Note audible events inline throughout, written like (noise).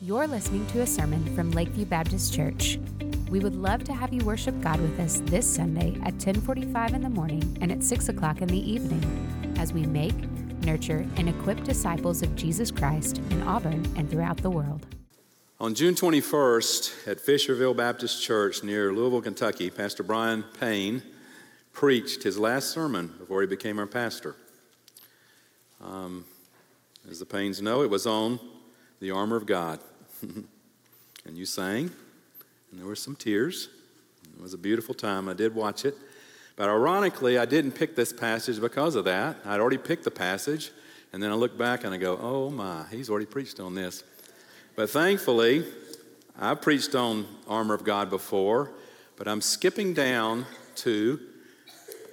You're listening to a sermon from Lakeview Baptist Church. We would love to have you worship God with us this Sunday at 1045 in the morning and at 6 o'clock in the evening as we make, nurture, and equip disciples of Jesus Christ in Auburn and throughout the world. On June 21st at Fisherville Baptist Church near Louisville, Kentucky, Pastor Brian Payne preached his last sermon before he became our pastor. Um, as the Paynes know, it was on the armor of God. (laughs) and you sang, and there were some tears. It was a beautiful time. I did watch it. But ironically, I didn't pick this passage because of that. I'd already picked the passage, and then I look back and I go, oh my, he's already preached on this. But thankfully, I've preached on armor of God before, but I'm skipping down to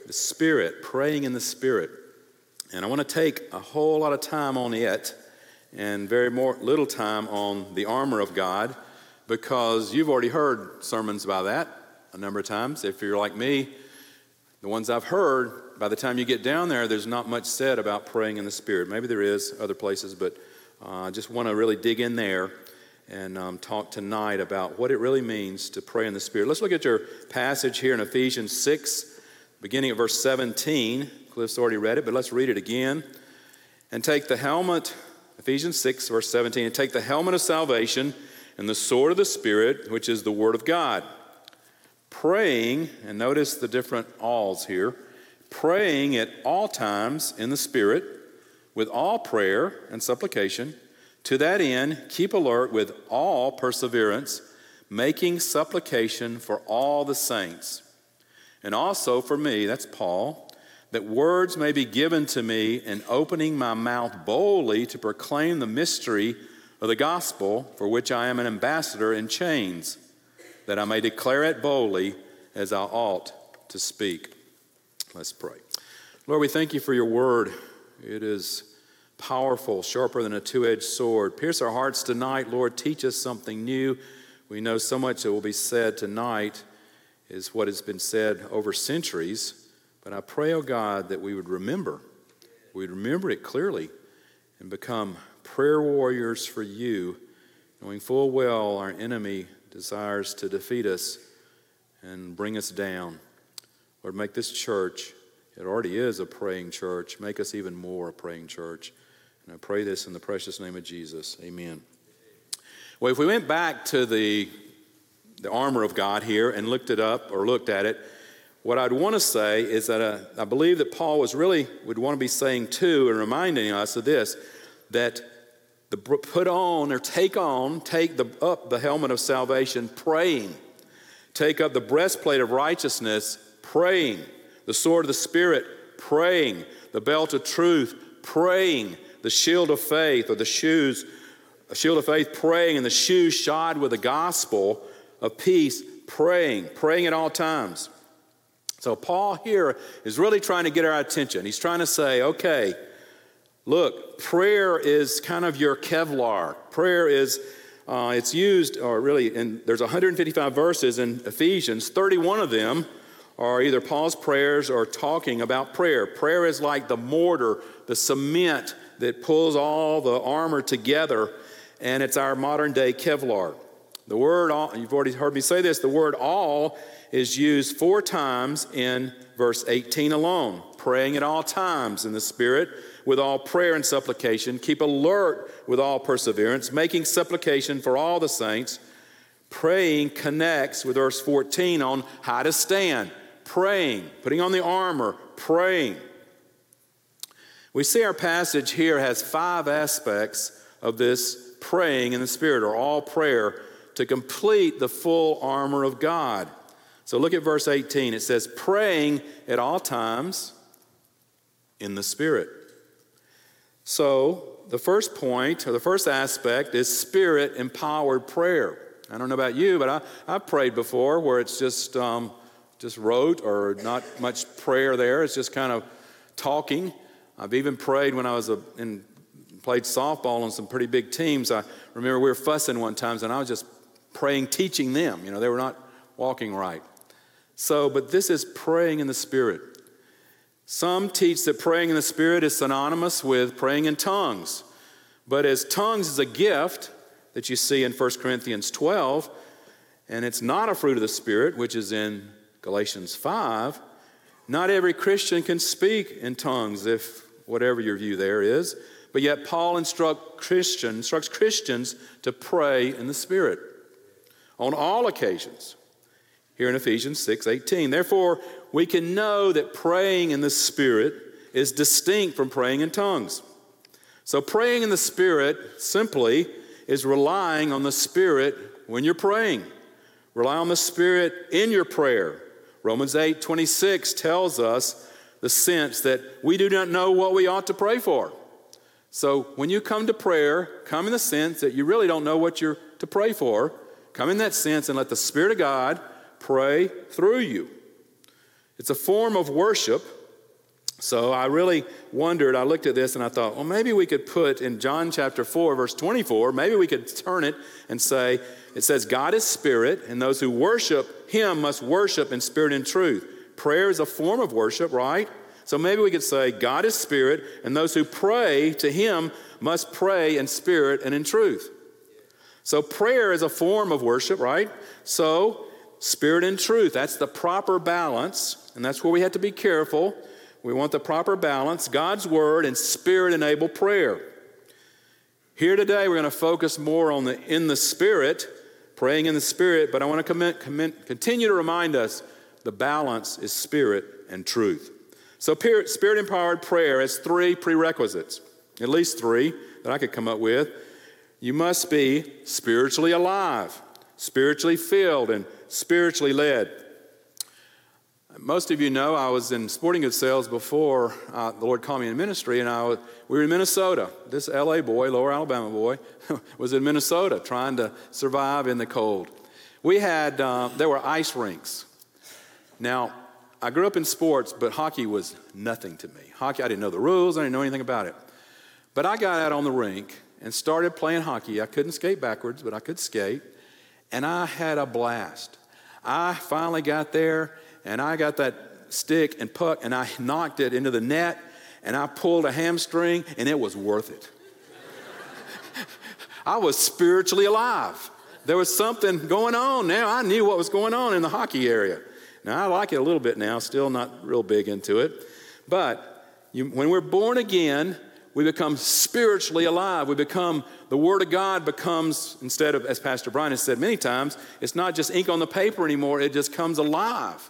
the Spirit, praying in the Spirit. And I want to take a whole lot of time on it and very more, little time on the armor of God because you've already heard sermons about that a number of times. If you're like me, the ones I've heard, by the time you get down there, there's not much said about praying in the Spirit. Maybe there is other places, but uh, I just want to really dig in there and um, talk tonight about what it really means to pray in the Spirit. Let's look at your passage here in Ephesians 6, beginning at verse 17. Cliff's already read it, but let's read it again. And take the helmet Ephesians 6, verse 17, and take the helmet of salvation and the sword of the Spirit, which is the Word of God. Praying, and notice the different alls here, praying at all times in the Spirit with all prayer and supplication. To that end, keep alert with all perseverance, making supplication for all the saints. And also for me, that's Paul that words may be given to me in opening my mouth boldly to proclaim the mystery of the gospel for which I am an ambassador in chains, that I may declare it boldly as I ought to speak. Let's pray. Lord, we thank you for your word. It is powerful, sharper than a two edged sword. Pierce our hearts tonight, Lord. Teach us something new. We know so much that will be said tonight is what has been said over centuries. But I pray, oh God, that we would remember, we'd remember it clearly and become prayer warriors for you, knowing full well our enemy desires to defeat us and bring us down. Lord, make this church, it already is a praying church, make us even more a praying church. And I pray this in the precious name of Jesus. Amen. Well, if we went back to the, the armor of God here and looked it up or looked at it, what I'd want to say is that uh, I believe that Paul was really would want to be saying too and reminding us of this that the put on or take on, take the, up the helmet of salvation, praying. Take up the breastplate of righteousness, praying. The sword of the Spirit, praying. The belt of truth, praying. The shield of faith or the shoes, a shield of faith, praying, and the shoes shod with the gospel of peace, praying. Praying at all times. So, Paul here is really trying to get our attention. He's trying to say, okay, look, prayer is kind of your Kevlar. Prayer is, uh, it's used, or really, in, there's 155 verses in Ephesians, 31 of them are either Paul's prayers or talking about prayer. Prayer is like the mortar, the cement that pulls all the armor together, and it's our modern day Kevlar. The word all, you've already heard me say this, the word all is used four times in verse 18 alone. Praying at all times in the Spirit with all prayer and supplication. Keep alert with all perseverance, making supplication for all the saints. Praying connects with verse 14 on how to stand. Praying, putting on the armor, praying. We see our passage here has five aspects of this praying in the Spirit, or all prayer, to complete the full armor of God. So look at verse 18. It says, praying at all times in the Spirit. So the first point, or the first aspect, is spirit empowered prayer. I don't know about you, but I, I've prayed before where it's just, um, just rote or not much prayer there. It's just kind of talking. I've even prayed when I was a, in, played softball on some pretty big teams. I remember we were fussing one time, and I was just praying, teaching them. You know, they were not walking right. So, but this is praying in the Spirit. Some teach that praying in the Spirit is synonymous with praying in tongues. But as tongues is a gift, that you see in 1 Corinthians 12, and it's not a fruit of the Spirit, which is in Galatians 5. Not every Christian can speak in tongues, if whatever your view there is, but yet Paul instruct Christian, instructs Christians to pray in the Spirit on all occasions. Here in Ephesians 6 18. Therefore, we can know that praying in the Spirit is distinct from praying in tongues. So, praying in the Spirit simply is relying on the Spirit when you're praying. Rely on the Spirit in your prayer. Romans 8 26 tells us the sense that we do not know what we ought to pray for. So, when you come to prayer, come in the sense that you really don't know what you're to pray for. Come in that sense and let the Spirit of God pray through you. It's a form of worship so I really wondered, I looked at this and I thought, well, maybe we could put in John chapter 4, verse 24, maybe we could turn it and say, it says, God is spirit, and those who worship him must worship in spirit and truth. Prayer is a form of worship, right? So maybe we could say, God is spirit, and those who pray to him must pray in spirit and in truth. So prayer is a form of worship, right? So spirit and truth, that's the proper balance, and that's where we have to be careful we want the proper balance God's Word and Spirit enabled prayer. Here today, we're going to focus more on the in the Spirit, praying in the Spirit, but I want to commit, commit, continue to remind us the balance is Spirit and truth. So, Spirit empowered prayer has three prerequisites, at least three that I could come up with. You must be spiritually alive, spiritually filled, and spiritually led. Most of you know I was in sporting goods sales before uh, the Lord called me in ministry, and I was, we were in Minnesota. This LA boy, lower Alabama boy, (laughs) was in Minnesota trying to survive in the cold. We had, uh, there were ice rinks. Now, I grew up in sports, but hockey was nothing to me. Hockey, I didn't know the rules, I didn't know anything about it. But I got out on the rink and started playing hockey. I couldn't skate backwards, but I could skate, and I had a blast. I finally got there and I got that stick and puck and I knocked it into the net and I pulled a hamstring and it was worth it. (laughs) I was spiritually alive. There was something going on now. I knew what was going on in the hockey area. Now, I like it a little bit now, still not real big into it. But you, when we're born again, we become spiritually alive. We become, the Word of God becomes, instead of, as Pastor Brian has said many times, it's not just ink on the paper anymore, it just comes alive.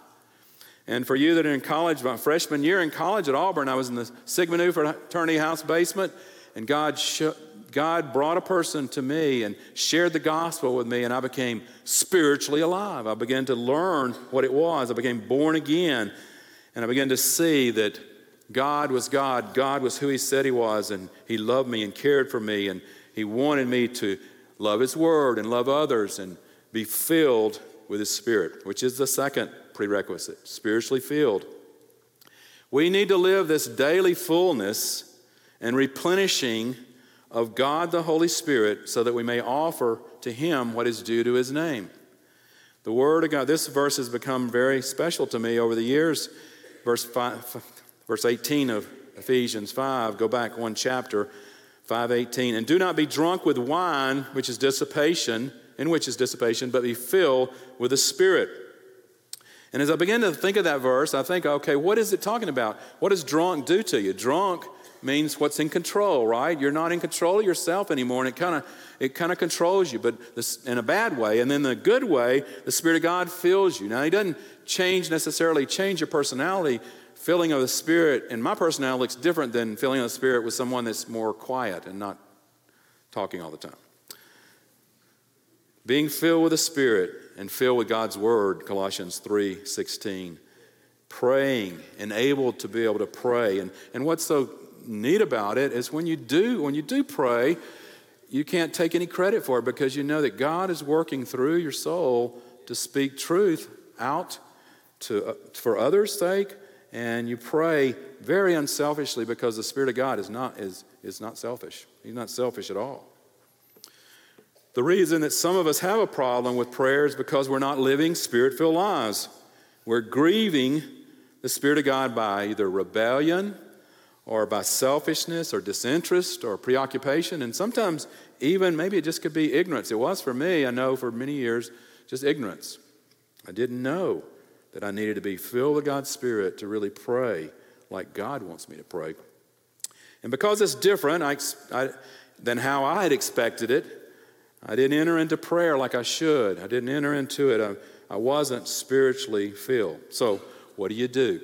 And for you that are in college, my freshman year in college at Auburn, I was in the Sigma Nu fraternity house basement, and God, sh- God brought a person to me and shared the gospel with me, and I became spiritually alive. I began to learn what it was. I became born again, and I began to see that God was God. God was who He said He was, and He loved me and cared for me, and He wanted me to love His Word and love others and be filled with His Spirit, which is the second prerequisite spiritually filled. We need to live this daily fullness and replenishing of God the Holy Spirit so that we may offer to Him what is due to His name. The Word of God, this verse has become very special to me over the years. Verse, five, verse 18 of Ephesians 5, go back one chapter, 518. And do not be drunk with wine, which is dissipation, in which is dissipation, but be filled with the Spirit and as I begin to think of that verse, I think, okay, what is it talking about? What does drunk do to you? Drunk means what's in control, right? You're not in control of yourself anymore, and it kind of it kind of controls you, but this, in a bad way. And then the good way, the Spirit of God fills you. Now, He doesn't change necessarily change your personality. Filling of the Spirit, and my personality looks different than filling of the Spirit with someone that's more quiet and not talking all the time. Being filled with the Spirit and filled with God's Word, Colossians 3 16. Praying and able to be able to pray. And, and what's so neat about it is when you do, when you do pray, you can't take any credit for it because you know that God is working through your soul to speak truth out to, uh, for others' sake. And you pray very unselfishly because the Spirit of God is not, is, is not selfish. He's not selfish at all. The reason that some of us have a problem with prayer is because we're not living spirit filled lives. We're grieving the Spirit of God by either rebellion or by selfishness or disinterest or preoccupation. And sometimes, even maybe it just could be ignorance. It was for me, I know, for many years, just ignorance. I didn't know that I needed to be filled with God's Spirit to really pray like God wants me to pray. And because it's different I, I, than how I had expected it, I didn't enter into prayer like I should. I didn't enter into it. I, I wasn't spiritually filled. So, what do you do?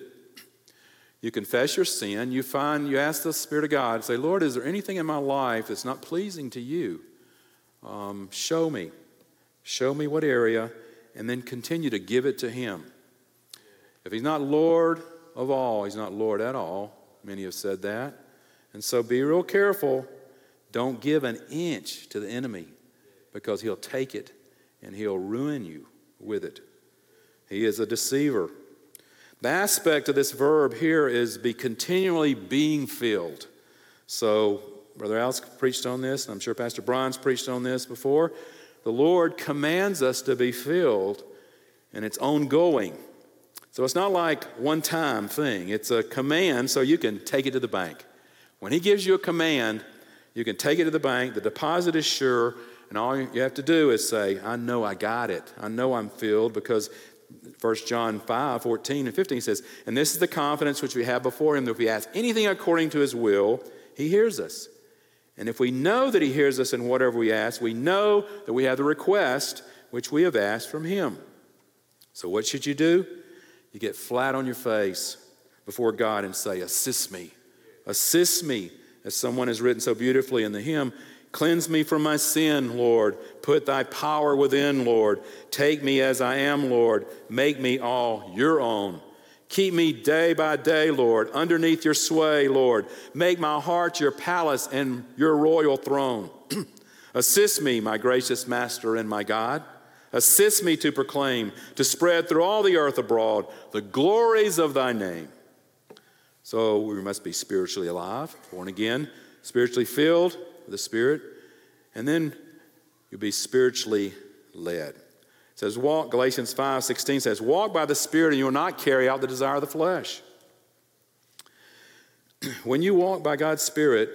You confess your sin. You find, you ask the Spirit of God, say, Lord, is there anything in my life that's not pleasing to you? Um, show me. Show me what area, and then continue to give it to Him. If He's not Lord of all, He's not Lord at all. Many have said that. And so be real careful. Don't give an inch to the enemy because he'll take it and he'll ruin you with it. He is a deceiver. The aspect of this verb here is be continually being filled. So, Brother Alex preached on this, and I'm sure Pastor Brian's preached on this before. The Lord commands us to be filled, and it's ongoing. So it's not like one time thing. It's a command so you can take it to the bank. When he gives you a command, you can take it to the bank. The deposit is sure, and all you have to do is say, I know I got it. I know I'm filled because 1 John 5, 14 and 15 says, And this is the confidence which we have before him that if we ask anything according to his will, he hears us. And if we know that he hears us in whatever we ask, we know that we have the request which we have asked from him. So what should you do? You get flat on your face before God and say, Assist me. Assist me, as someone has written so beautifully in the hymn. Cleanse me from my sin, Lord. Put thy power within, Lord. Take me as I am, Lord. Make me all your own. Keep me day by day, Lord, underneath your sway, Lord. Make my heart your palace and your royal throne. (clears throat) Assist me, my gracious Master and my God. Assist me to proclaim, to spread through all the earth abroad the glories of thy name. So we must be spiritually alive, born again, spiritually filled with the Spirit, and then you'll be spiritually led. It says, walk, Galatians 5 16 says, walk by the Spirit and you will not carry out the desire of the flesh. (clears throat) when you walk by God's Spirit,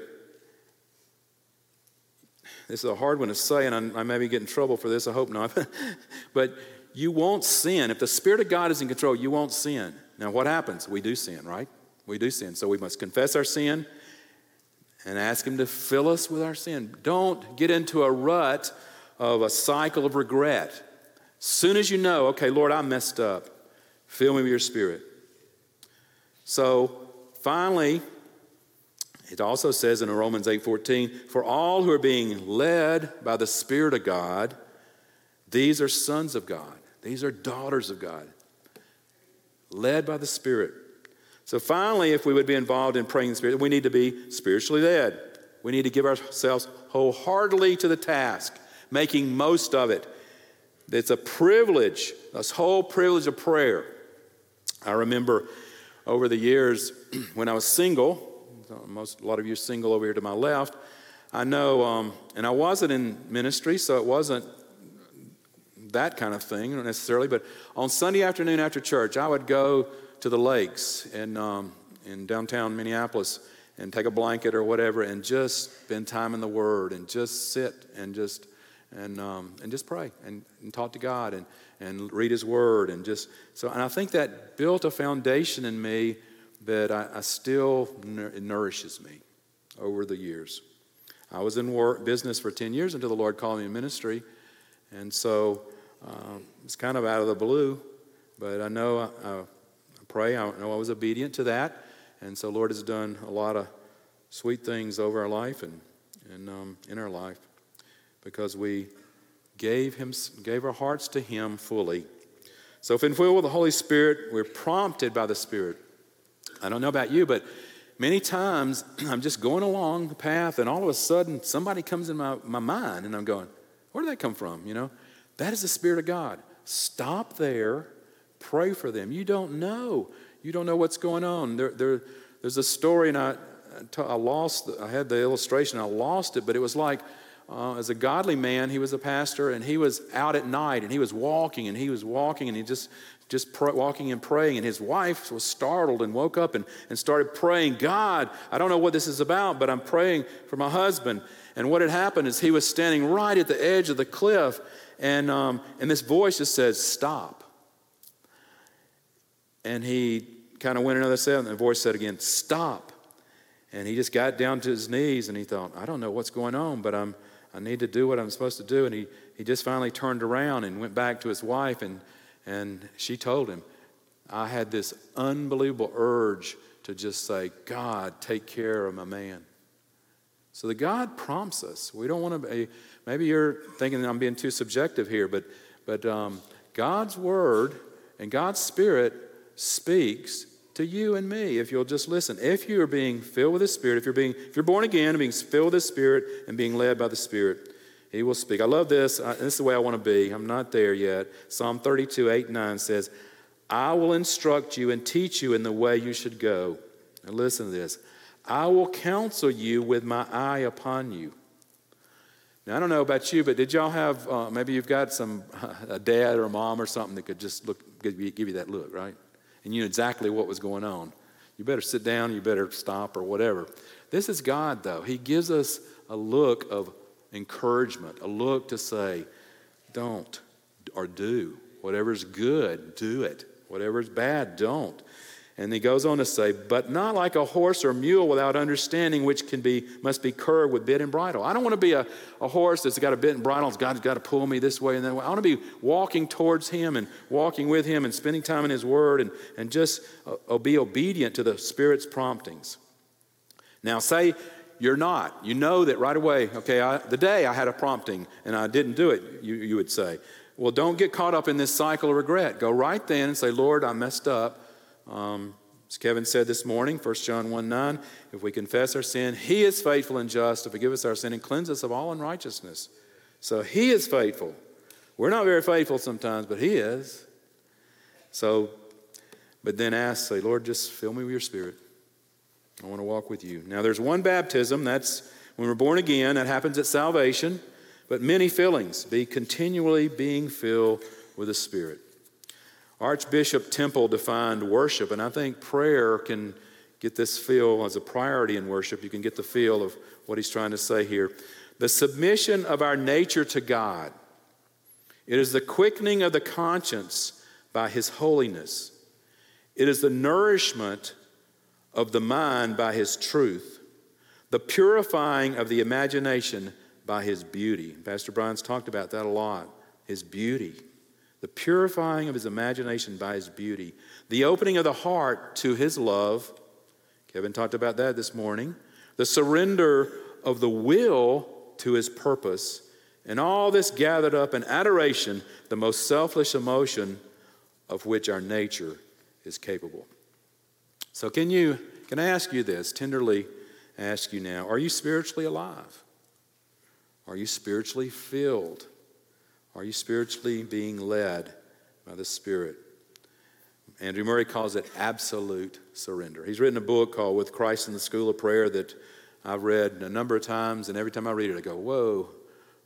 this is a hard one to say, and I, may be getting in trouble for this. I hope not. (laughs) but you won't sin. If the Spirit of God is in control, you won't sin. Now, what happens? We do sin, right? We do sin. So we must confess our sin and ask Him to fill us with our sin. Don't get into a rut of a cycle of regret. As soon as you know, okay, Lord, I messed up, fill me with your Spirit. So finally, it also says in Romans 8:14, "For all who are being led by the Spirit of God, these are sons of God. These are daughters of God. Led by the Spirit." So finally, if we would be involved in praying in the Spirit, we need to be spiritually led. We need to give ourselves wholeheartedly to the task, making most of it. It's a privilege, this whole privilege of prayer. I remember over the years (clears throat) when I was single, most, a lot of you single over here to my left. I know, um, and I wasn't in ministry, so it wasn't that kind of thing necessarily, but on Sunday afternoon after church, I would go to the lakes in, um, in downtown Minneapolis and take a blanket or whatever and just spend time in the Word and just sit and just and um, and just pray and, and talk to God and and read His Word and just so and I think that built a foundation in me that I, I still nourishes me over the years. I was in business for 10 years until the Lord called me in ministry. And so uh, it's kind of out of the blue, but I know I, I pray, I know I was obedient to that. And so Lord has done a lot of sweet things over our life and, and um, in our life because we gave him gave our hearts to him fully. So if in filled with the Holy Spirit, we're prompted by the Spirit I don't know about you, but many times (clears throat) I'm just going along the path and all of a sudden somebody comes in my, my mind and I'm going, where did that come from? You know, that is the Spirit of God. Stop there, pray for them. You don't know. You don't know what's going on. There, there, there's a story, and I, I lost, I had the illustration, I lost it, but it was like uh, as a godly man, he was a pastor, and he was out at night, and he was walking, and he was walking, and he just just pr- walking and praying. And his wife was startled and woke up and, and started praying, God, I don't know what this is about, but I'm praying for my husband. And what had happened is he was standing right at the edge of the cliff, and, um, and this voice just said, Stop. And he kind of went another step, and the voice said again, Stop. And he just got down to his knees and he thought, I don't know what's going on, but I'm, I need to do what I'm supposed to do. And he, he just finally turned around and went back to his wife, and, and she told him, I had this unbelievable urge to just say, God, take care of my man. So the God prompts us. We don't want to be, maybe you're thinking I'm being too subjective here, but, but um, God's word and God's spirit speaks to you and me if you'll just listen. If you are being filled with the Spirit, if you're being if you're born again and being filled with the Spirit and being led by the Spirit, He will speak. I love this. this is the way I want to be. I'm not there yet. Psalm 32, 8, 9 says, I will instruct you and teach you in the way you should go. Now listen to this. I will counsel you with my eye upon you. Now, I don't know about you, but did y'all have, uh, maybe you've got some, (laughs) a dad or a mom or something that could just look, give you, give you that look, right? and you knew exactly what was going on. You better sit down, you better stop, or whatever. This is God, though. He gives us a look of encouragement, a look to say, don't or do. Whatever's good, do it. Whatever's bad, don't. And he goes on to say, but not like a horse or mule without understanding, which can be must be curbed with bit and bridle. I don't want to be a, a horse that's got a bit and bridle. God's got to pull me this way and that way. I want to be walking towards him and walking with him and spending time in his word and, and just uh, be obedient to the Spirit's promptings. Now, say you're not. You know that right away, okay, I, the day I had a prompting and I didn't do it, you, you would say. Well, don't get caught up in this cycle of regret. Go right then and say, Lord, I messed up. Um, as Kevin said this morning, 1 John 1 9, if we confess our sin, He is faithful and just to forgive us our sin and cleanse us of all unrighteousness. So He is faithful. We're not very faithful sometimes, but He is. So, but then ask, say, Lord, just fill me with your Spirit. I want to walk with you. Now, there's one baptism, that's when we're born again, that happens at salvation, but many fillings. Be continually being filled with the Spirit. Archbishop Temple defined worship, and I think prayer can get this feel as a priority in worship. You can get the feel of what he's trying to say here. The submission of our nature to God. It is the quickening of the conscience by his holiness. It is the nourishment of the mind by his truth. The purifying of the imagination by his beauty. Pastor Brian's talked about that a lot. His beauty the purifying of his imagination by his beauty, the opening of the heart to his love. Kevin talked about that this morning. The surrender of the will to his purpose. And all this gathered up in adoration, the most selfish emotion of which our nature is capable. So, can you, can I ask you this, tenderly ask you now, are you spiritually alive? Are you spiritually filled? Are you spiritually being led by the Spirit? Andrew Murray calls it absolute surrender. He's written a book called With Christ in the School of Prayer that I've read a number of times, and every time I read it, I go, Whoa,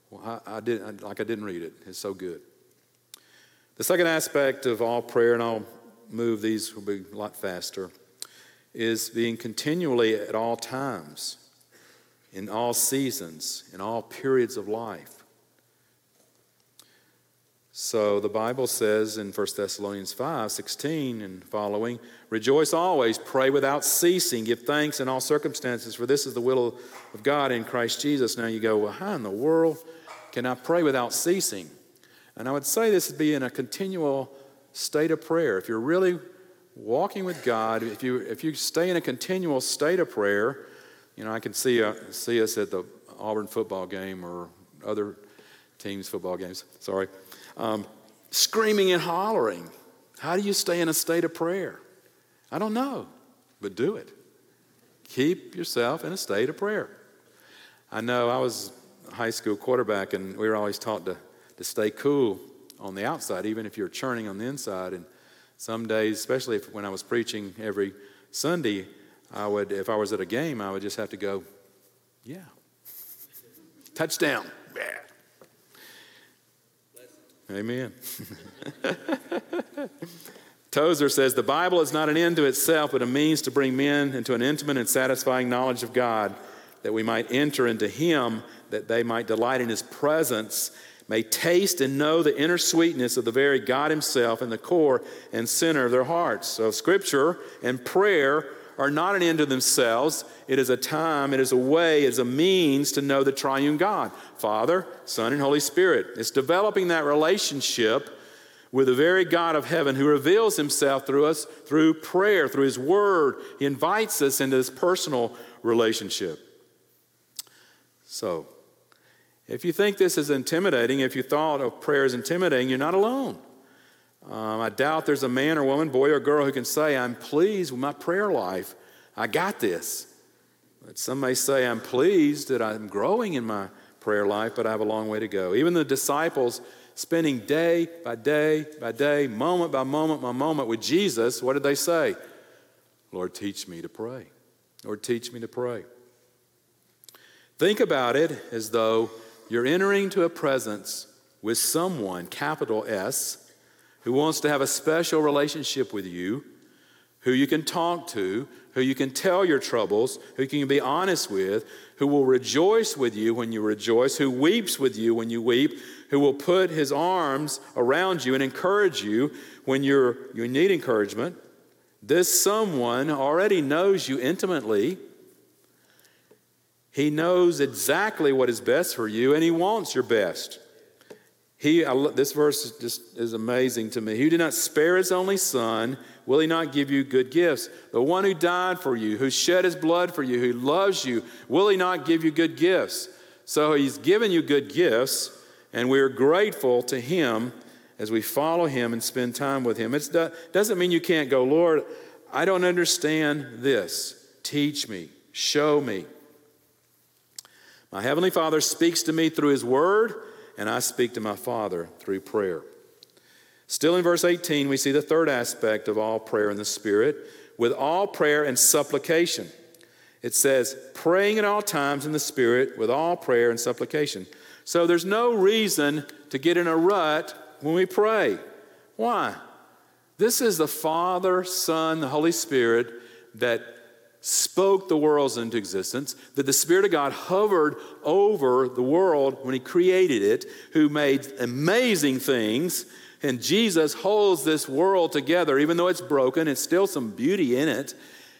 well, I, I did, like I didn't read it. It's so good. The second aspect of all prayer, and I'll move these will be a lot faster, is being continually at all times, in all seasons, in all periods of life. So the Bible says in 1 Thessalonians 5 16 and following, Rejoice always, pray without ceasing, give thanks in all circumstances, for this is the will of God in Christ Jesus. Now you go, Well, how in the world can I pray without ceasing? And I would say this would be in a continual state of prayer. If you're really walking with God, if you, if you stay in a continual state of prayer, you know, I can see, uh, see us at the Auburn football game or other teams' football games, sorry um, screaming and hollering. How do you stay in a state of prayer? I don't know, but do it. Keep yourself in a state of prayer. I know I was a high school quarterback, and we were always taught to, to stay cool on the outside, even if you're churning on the inside. And some days, especially if, when I was preaching every Sunday, I would, if I was at a game, I would just have to go, yeah. Touchdown. Yeah. Amen. (laughs) Tozer says the Bible is not an end to itself, but a means to bring men into an intimate and satisfying knowledge of God, that we might enter into Him, that they might delight in His presence, may taste and know the inner sweetness of the very God Himself in the core and center of their hearts. So, Scripture and prayer are not an end to themselves. It is a time, it is a way, it is a means to know the triune God Father, Son, and Holy Spirit. It's developing that relationship with the very God of heaven who reveals himself through us through prayer, through his word. He invites us into this personal relationship. So, if you think this is intimidating, if you thought of prayer as intimidating, you're not alone. Um, I doubt there's a man or woman, boy or girl who can say, I'm pleased with my prayer life. I got this. But some may say, I'm pleased that I'm growing in my prayer life, but I have a long way to go. Even the disciples spending day by day by day, moment by moment by moment with Jesus, what did they say? Lord, teach me to pray. Lord, teach me to pray. Think about it as though you're entering to a presence with someone, capital S, who wants to have a special relationship with you, who you can talk to, who you can tell your troubles, who you can be honest with, who will rejoice with you when you rejoice, who weeps with you when you weep, who will put his arms around you and encourage you when you're, you need encouragement. This someone already knows you intimately. He knows exactly what is best for you and he wants your best. He, I, this verse just is amazing to me. He did not spare his only son Will he not give you good gifts? The one who died for you, who shed his blood for you, who loves you, will he not give you good gifts? So he's given you good gifts, and we're grateful to him as we follow him and spend time with him. It doesn't mean you can't go, Lord, I don't understand this. Teach me, show me. My Heavenly Father speaks to me through His Word, and I speak to my Father through prayer. Still in verse 18, we see the third aspect of all prayer in the Spirit with all prayer and supplication. It says, praying at all times in the Spirit with all prayer and supplication. So there's no reason to get in a rut when we pray. Why? This is the Father, Son, the Holy Spirit that spoke the worlds into existence, that the Spirit of God hovered over the world when He created it, who made amazing things and Jesus holds this world together, even though it's broken, it's still some beauty in it.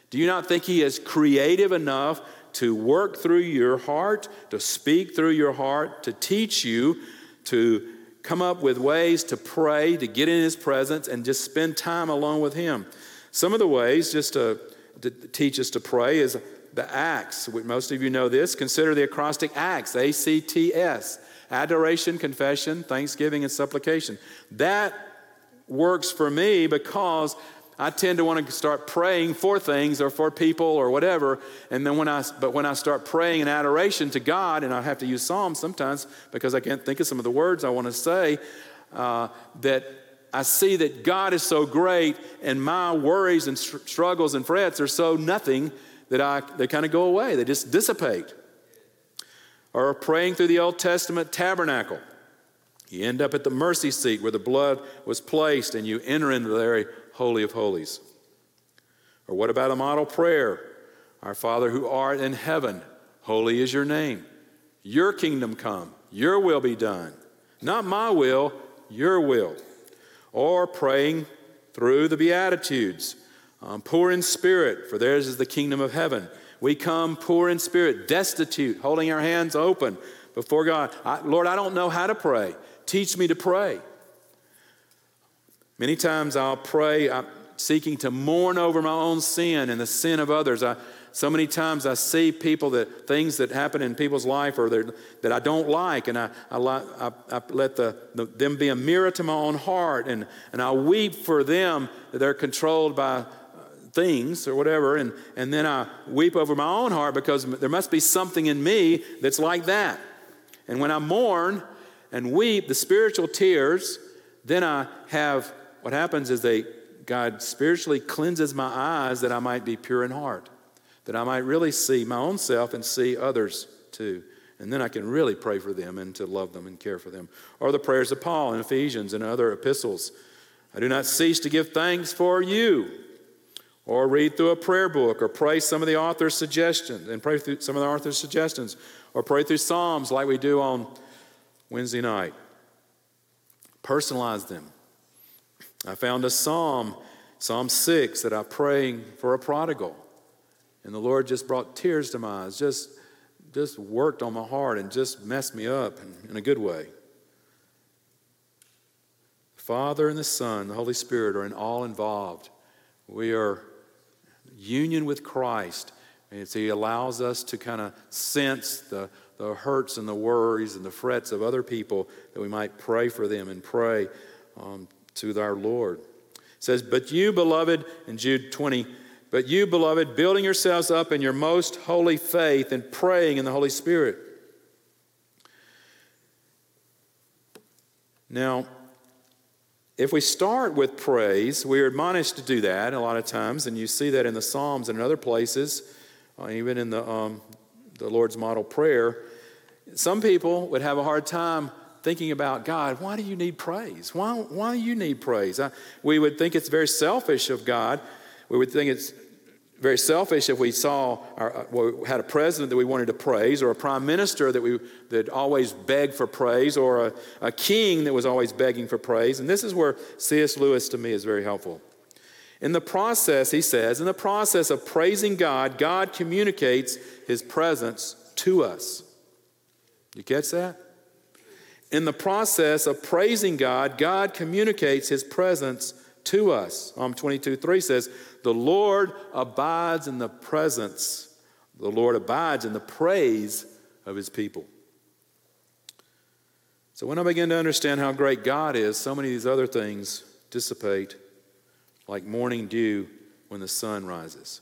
Do you not think He is creative enough to work through your heart, to speak through your heart, to teach you, to come up with ways to pray, to get in His presence, and just spend time alone with Him? Some of the ways, just to, to teach us to pray, is the acts. Most of you know this. Consider the acrostic acts, A C T S adoration, confession, thanksgiving, and supplication. That works for me because I tend to want to start praying for things or for people or whatever. And then when I, but when I start praying in adoration to God, and I have to use Psalms sometimes because I can't think of some of the words I want to say, uh, that I see that God is so great and my worries and str- struggles and frets are so nothing that I, they kind of go away. They just dissipate or praying through the Old Testament tabernacle. You end up at the mercy seat where the blood was placed and you enter into the very holy of holies. Or what about a model prayer? Our Father who art in heaven, holy is your name. Your kingdom come, your will be done. Not my will, your will. Or praying through the Beatitudes. Um, poor in spirit, for theirs is the kingdom of heaven. We come poor in spirit, destitute, holding our hands open before God. I, Lord, I don't know how to pray. Teach me to pray. Many times I'll pray I'm seeking to mourn over my own sin and the sin of others. I, so many times I see people that things that happen in people's life or that I don't like, and I, I, I, I let the, the, them be a mirror to my own heart, and, and I weep for them that they're controlled by uh, things or whatever, and, and then I weep over my own heart because there must be something in me that's like that. And when I mourn and weep the spiritual tears, then I have what happens is they God spiritually cleanses my eyes that I might be pure in heart, that I might really see my own self and see others too. And then I can really pray for them and to love them and care for them. Or the prayers of Paul in Ephesians and other epistles. I do not cease to give thanks for you. Or read through a prayer book, or pray some of the author's suggestions, and pray through some of the author's suggestions, or pray through Psalms like we do on Wednesday night. Personalize them. I found a psalm, Psalm 6, that I'm praying for a prodigal. And the Lord just brought tears to my eyes, just, just worked on my heart and just messed me up in, in a good way. The Father and the Son, the Holy Spirit are in all involved. We are union with Christ. And so He allows us to kind of sense the, the hurts and the worries and the frets of other people that we might pray for them and pray um, to our Lord. It says, But you, beloved, in Jude 20, but you, beloved, building yourselves up in your most holy faith and praying in the Holy Spirit. Now, if we start with praise, we are admonished to do that a lot of times, and you see that in the Psalms and in other places, uh, even in the, um, the Lord's model prayer. Some people would have a hard time thinking about God, why do you need praise? Why, why do you need praise? I, we would think it's very selfish of God. We would think it's very selfish if we saw our, uh, we had a president that we wanted to praise or a prime minister that we that always begged for praise or a, a king that was always begging for praise. And this is where cs lewis to me is very helpful. In the process he says in the process of praising god god communicates his presence to us. You catch that? In the process of praising god god communicates his presence to us psalm 22 3 says the Lord abides in the presence, the Lord abides in the praise of his people. So when I begin to understand how great God is, so many of these other things dissipate like morning dew when the sun rises.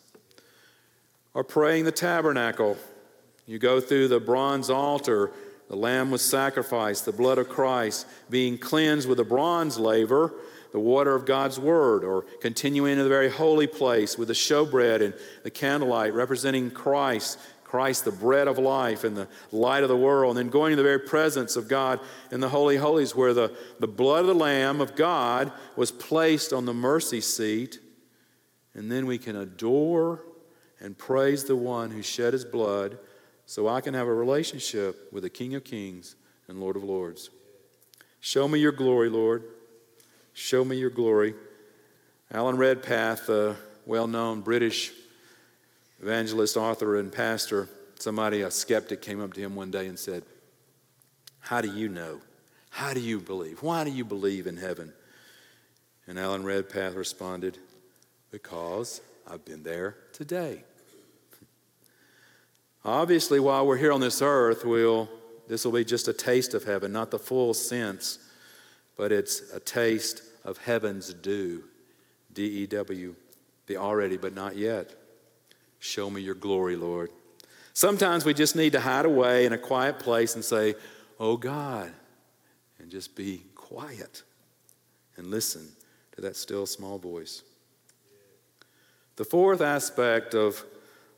Or praying the tabernacle. You go through the bronze altar, the lamb was sacrificed, the blood of Christ being cleansed with a bronze laver the water of God's word, or continuing in the very holy place with the showbread and the candlelight representing Christ, Christ, the bread of life and the light of the world, and then going to the very presence of God in the Holy Holies, where the, the blood of the Lamb of God was placed on the mercy seat. And then we can adore and praise the one who shed his blood so I can have a relationship with the King of Kings and Lord of Lords. Show me your glory, Lord. Show me your glory. Alan Redpath, a well known British evangelist, author, and pastor, somebody, a skeptic, came up to him one day and said, How do you know? How do you believe? Why do you believe in heaven? And Alan Redpath responded, Because I've been there today. Obviously, while we're here on this earth, we'll, this will be just a taste of heaven, not the full sense, but it's a taste of heaven's dew. D E W, the already but not yet. Show me your glory, Lord. Sometimes we just need to hide away in a quiet place and say, Oh God, and just be quiet and listen to that still small voice. The fourth aspect of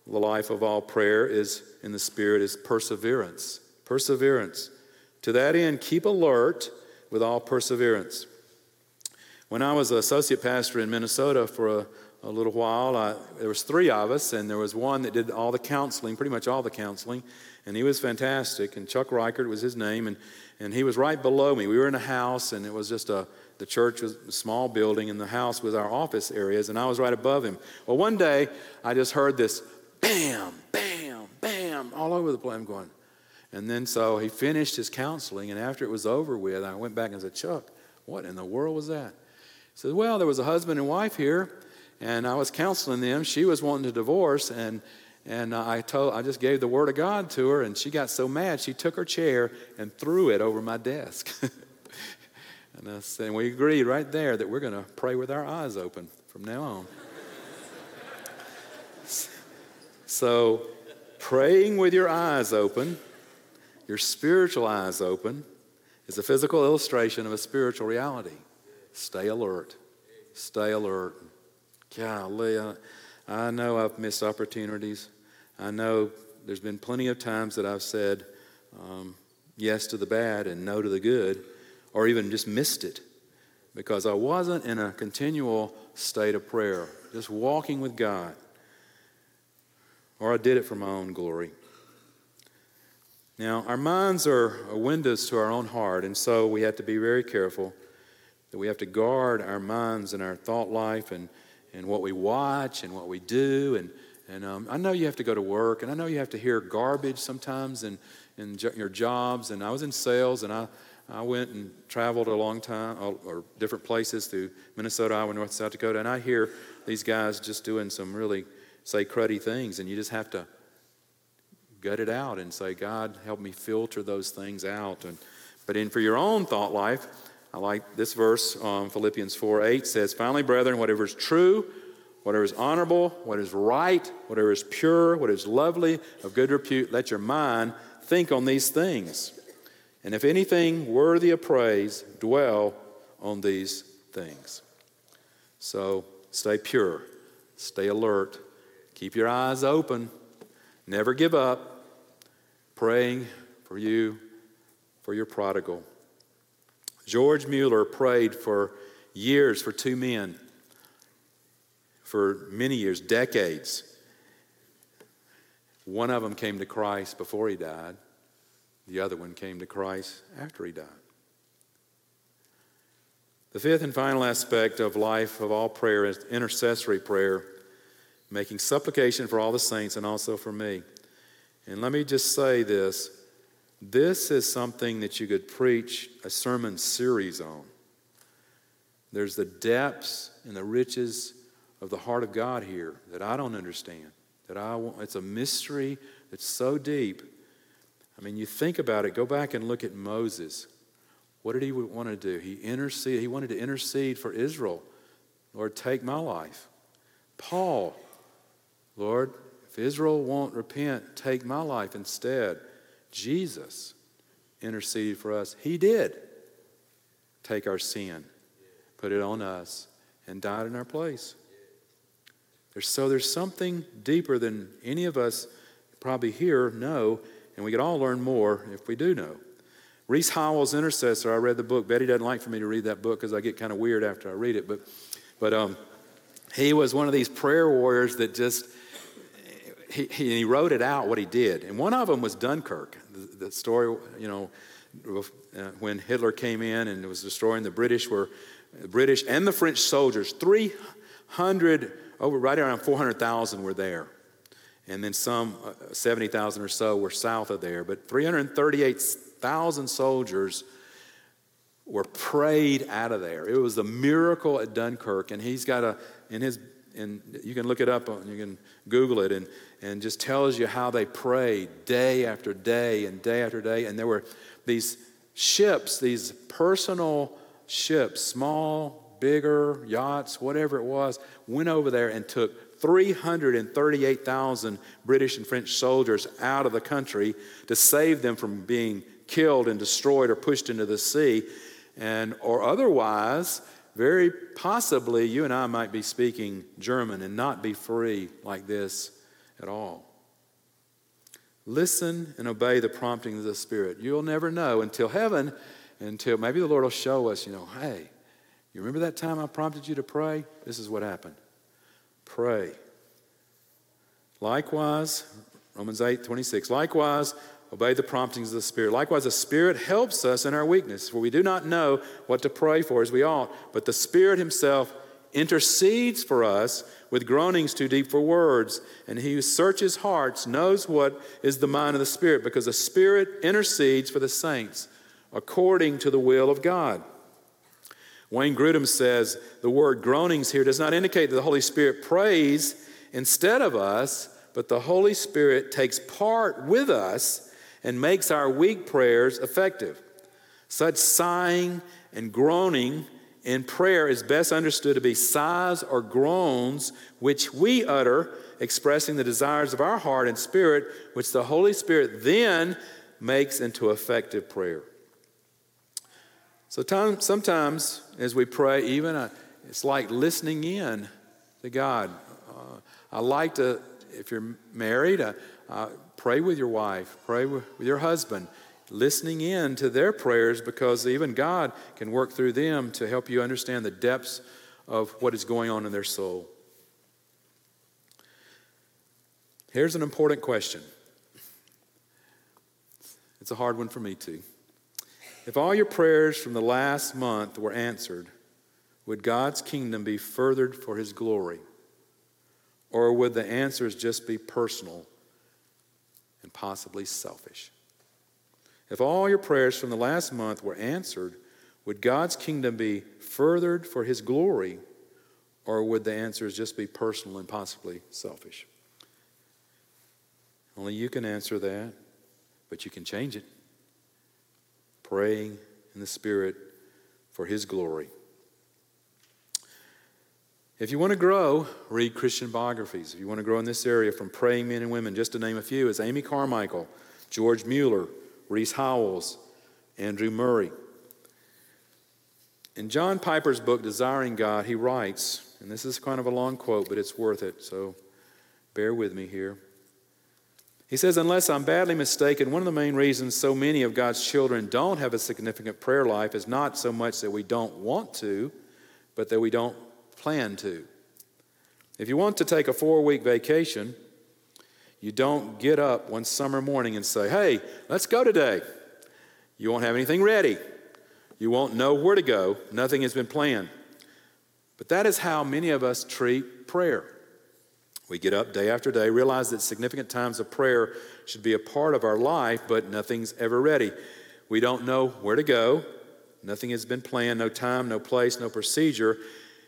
the life of all prayer is in the Spirit is perseverance. Perseverance. To that end, keep alert with all perseverance. When I was an associate pastor in Minnesota for a, a little while, I, there was three of us, and there was one that did all the counseling, pretty much all the counseling, and he was fantastic. And Chuck Reichert was his name, and, and he was right below me. We were in a house, and it was just a the church was a small building, and the house was our office areas, and I was right above him. Well, one day I just heard this bam, bam, bam, all over the place. I'm going. And then so he finished his counseling, and after it was over with, I went back and said, Chuck, what in the world was that? Said, Well, there was a husband and wife here, and I was counseling them. She was wanting to divorce, and and I told, I just gave the word of God to her, and she got so mad she took her chair and threw it over my desk. (laughs) and, I said, we agreed right there that we're going to pray with our eyes open from now on. (laughs) so, praying with your eyes open, your spiritual eyes open, is a physical illustration of a spiritual reality. Stay alert. Stay alert. Golly, I, I know I've missed opportunities. I know there's been plenty of times that I've said, um, yes to the bad and no to the good, or even just missed it because I wasn't in a continual state of prayer, just walking with God. Or I did it for my own glory. Now, our minds are windows to our own heart, and so we have to be very careful that we have to guard our minds and our thought life and, and what we watch and what we do. And, and um, I know you have to go to work, and I know you have to hear garbage sometimes in, in your jobs. And I was in sales, and I, I went and traveled a long time, or different places through Minnesota, Iowa, North, South Dakota, and I hear these guys just doing some really, say, cruddy things, and you just have to gut it out and say, God, help me filter those things out. And, but in for your own thought life, I like this verse, um, Philippians 4 8 says, Finally, brethren, whatever is true, whatever is honorable, what is right, whatever is pure, what is lovely, of good repute, let your mind think on these things. And if anything worthy of praise, dwell on these things. So stay pure, stay alert, keep your eyes open, never give up, praying for you, for your prodigal. George Mueller prayed for years for two men, for many years, decades. One of them came to Christ before he died, the other one came to Christ after he died. The fifth and final aspect of life of all prayer is intercessory prayer, making supplication for all the saints and also for me. And let me just say this this is something that you could preach a sermon series on. There's the depths and the riches of the heart of God here that I don't understand. That I want, it's a mystery that's so deep. I mean, you think about it, go back and look at Moses. What did he want to do? He intercede, he wanted to intercede for Israel. Lord, take my life. Paul, Lord, if Israel won't repent, take my life instead. Jesus interceded for us. He did take our sin, put it on us, and died in our place. There's, so there's something deeper than any of us probably here know, and we could all learn more if we do know. Rees Howells, Intercessor, I read the book. Betty doesn't like for me to read that book because I get kind of weird after I read it, but, but um, he was one of these prayer warriors that just he, he, wrote it out what he did. And one of them was Dunkirk. The, story, you know, uh, when Hitler came in and was destroying the British, were the British and the French soldiers, 300, over right around 400,000 were there. And then some, uh, 70,000 or so were south of there. But 338,000 soldiers were prayed out of there. It was a miracle at Dunkirk. And he's got a, in his and you can look it up on, you can google it and, and just tells you how they prayed day after day and day after day. And there were these ships these personal ships small bigger yachts whatever it was went over there and took 338,000 British and French soldiers out of the country to save them from being killed and destroyed or pushed into the sea. And or otherwise very possibly you and I might be speaking German and not be free like this at all. Listen and obey the prompting of the Spirit. You'll never know until heaven, until maybe the Lord will show us, you know, hey, you remember that time I prompted you to pray? This is what happened. Pray. Likewise, Romans 8 26, likewise, Obey the promptings of the Spirit. Likewise, the Spirit helps us in our weakness, for we do not know what to pray for as we ought, but the Spirit Himself intercedes for us with groanings too deep for words. And He who searches hearts knows what is the mind of the Spirit, because the Spirit intercedes for the saints according to the will of God. Wayne Grudem says the word groanings here does not indicate that the Holy Spirit prays instead of us, but the Holy Spirit takes part with us and makes our weak prayers effective. Such sighing and groaning in prayer is best understood to be sighs or groans which we utter, expressing the desires of our heart and spirit, which the Holy Spirit then makes into effective prayer. So sometimes as we pray, even uh, it's like listening in to God. Uh, I like to, if you're married, uh, uh, Pray with your wife, pray with your husband. listening in to their prayers because even God can work through them to help you understand the depths of what is going on in their soul. Here's an important question. It's a hard one for me, too. If all your prayers from the last month were answered, would God's kingdom be furthered for his glory? Or would the answers just be personal and possibly selfish? If all your prayers from the last month were answered, would God's kingdom be furthered for his glory? Or would the answers just be personal and possibly selfish? Only you can answer that, but you can change it. Praying in the Spirit for His glory. If you want to grow, read Christian biographies. If you want to grow in this area from praying men and women, just to name a few, is Amy Carmichael, George Mueller, Rees Howells, Andrew Murray. In John Piper's book, Desiring God, he writes, and this is kind of a long quote, but it's worth it, so bear with me here. He says, Unless I'm badly mistaken, one of the main reasons so many of God's children don't have a significant prayer life is not so much that we don't want to, but that we don't plan to. If you want to take a four week vacation, you don't get up one summer morning and say, Hey, let's go today. You won't have anything ready. You won't know where to go. Nothing has been planned. But that is how many of us treat prayer. We get up day after day, realize that significant times of prayer should be a part of our life, but nothing's ever ready. We don't know where to go. Nothing has been planned, no time, no place, no procedure.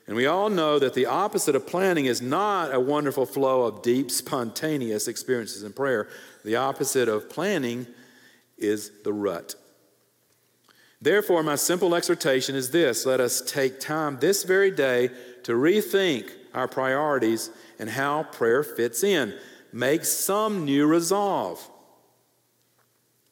And we all know that the opposite of planning is not a wonderful flow of deep, spontaneous experiences in prayer. The opposite of planning is the rut. Therefore, my simple exhortation is this let us take time this very day to rethink our priorities and how prayer fits in. Make some new resolve.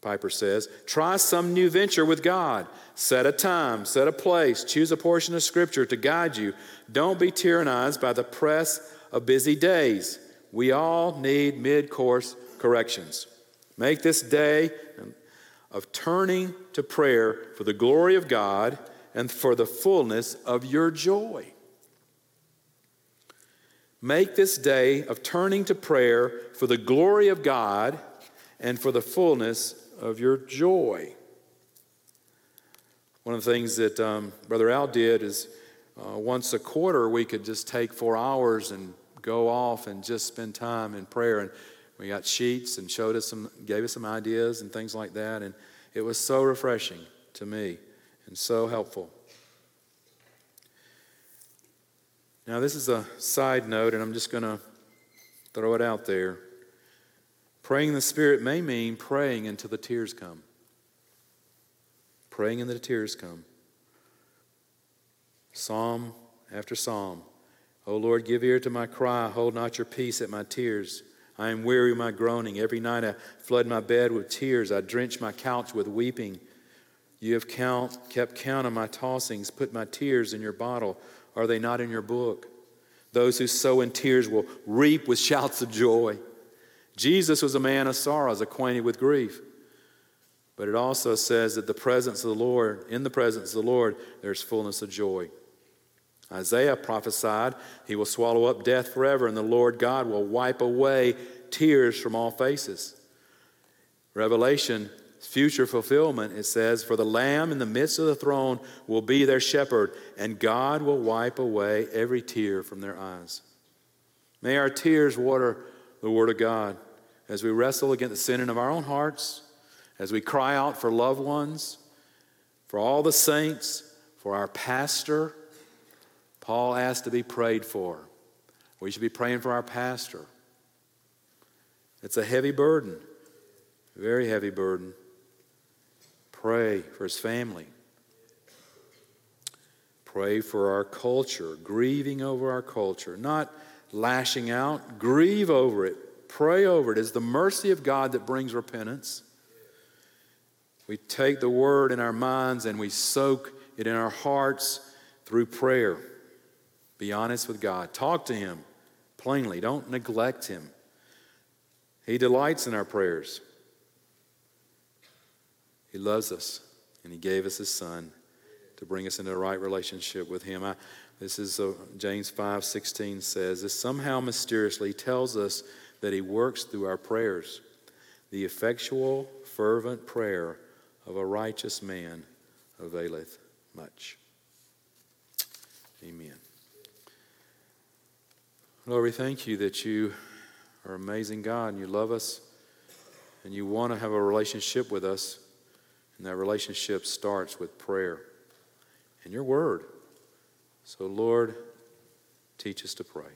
Piper says, try some new venture with God. Set a time, set a place, choose a portion of Scripture to guide you. Don't be tyrannized by the press of busy days. We all need mid course corrections. Make this day of turning to prayer for the glory of God and for the fullness of your joy. Make this day of turning to prayer for the glory of God and for the fullness of your joy. One of the things that um, Brother Al did is uh, once a quarter we could just take four hours and go off and just spend time in prayer. And we got sheets and showed us some, gave us some ideas and things like that. And it was so refreshing to me and so helpful. Now, this is a side note, and I'm just going to throw it out there. Praying in the Spirit may mean praying until the tears come. Praying until the tears come. Psalm after psalm. O Lord, give ear to my cry. Hold not your peace at my tears. I am weary of my groaning. Every night I flood my bed with tears. I drench my couch with weeping. You have count, kept count of my tossings. Put my tears in your bottle. Are they not in your book? Those who sow in tears will reap with shouts of joy. Jesus was a man of sorrows, acquainted with grief. But it also says that the presence of the Lord, in the presence of the Lord, there's fullness of joy. Isaiah prophesied, He will swallow up death forever, and the Lord God will wipe away tears from all faces. Revelation future fulfillment, it says, For the Lamb in the midst of the throne will be their shepherd, and God will wipe away every tear from their eyes. May our tears water the Word of God as we wrestle against the sinning of our own hearts, as we cry out for loved ones, for all the saints, for our pastor. Paul asked to be prayed for. We should be praying for our pastor. It's a heavy burden, very heavy burden pray for his family. Pray for our culture, grieving over our culture, not lashing out, grieve over it, pray over it. It's the mercy of God that brings repentance. We take the word in our minds and we soak it in our hearts through prayer. Be honest with God. Talk to Him plainly. Don't neglect Him. He delights in our prayers. He loves us, and He gave us His Son to bring us into a right relationship with Him. I, this is uh, James 5 16 says, This somehow mysteriously tells us that He works through our prayers. The effectual, fervent prayer of a righteous man availeth much. Amen. Lord, we thank you that you are amazing God and you love us and you want to have a relationship with us. And that relationship starts with prayer and your word. So, Lord, teach us to pray.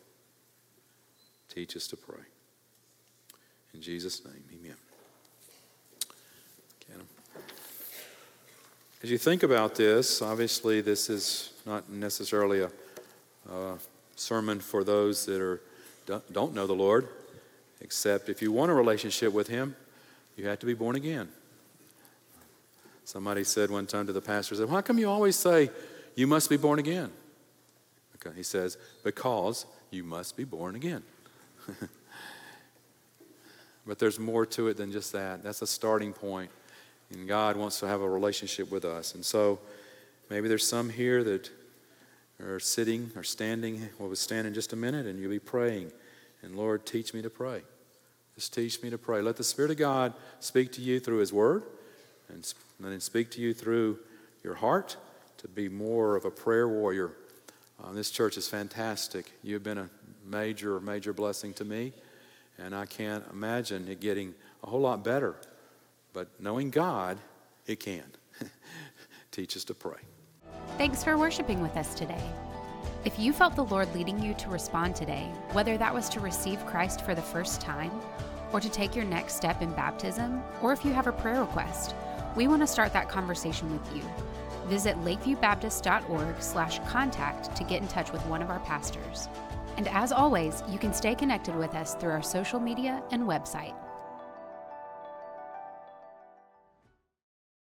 Teach us to pray. In Jesus' name, amen. As you think about this, obviously, this is not necessarily a, a sermon for those that are, don't know the Lord, except if you want a relationship with Him, you have to be born again. Somebody said one time to the pastor, said, How come you always say you must be born again? Okay, he says, Because you must be born again. (laughs) but there's more to it than just that. That's a starting point. And God wants to have a relationship with us. And so maybe there's some here that are sitting or standing. Well, stand in just a minute and you'll be praying. And Lord, teach me to pray. Just teach me to pray. Let the Spirit of God speak to you through His Word and then speak to you through your heart to be more of a prayer warrior. Uh, this church is fantastic. You've been a major, major blessing to me, and I can't imagine it getting a whole lot better but knowing God, it can. (laughs) Teach us to pray. Thanks for worshiping with us today. If you felt the Lord leading you to respond today, whether that was to receive Christ for the first time, or to take your next step in baptism, or if you have a prayer request, we want to start that conversation with you. Visit lakeviewbaptist.org/contact to get in touch with one of our pastors. And as always, you can stay connected with us through our social media and website.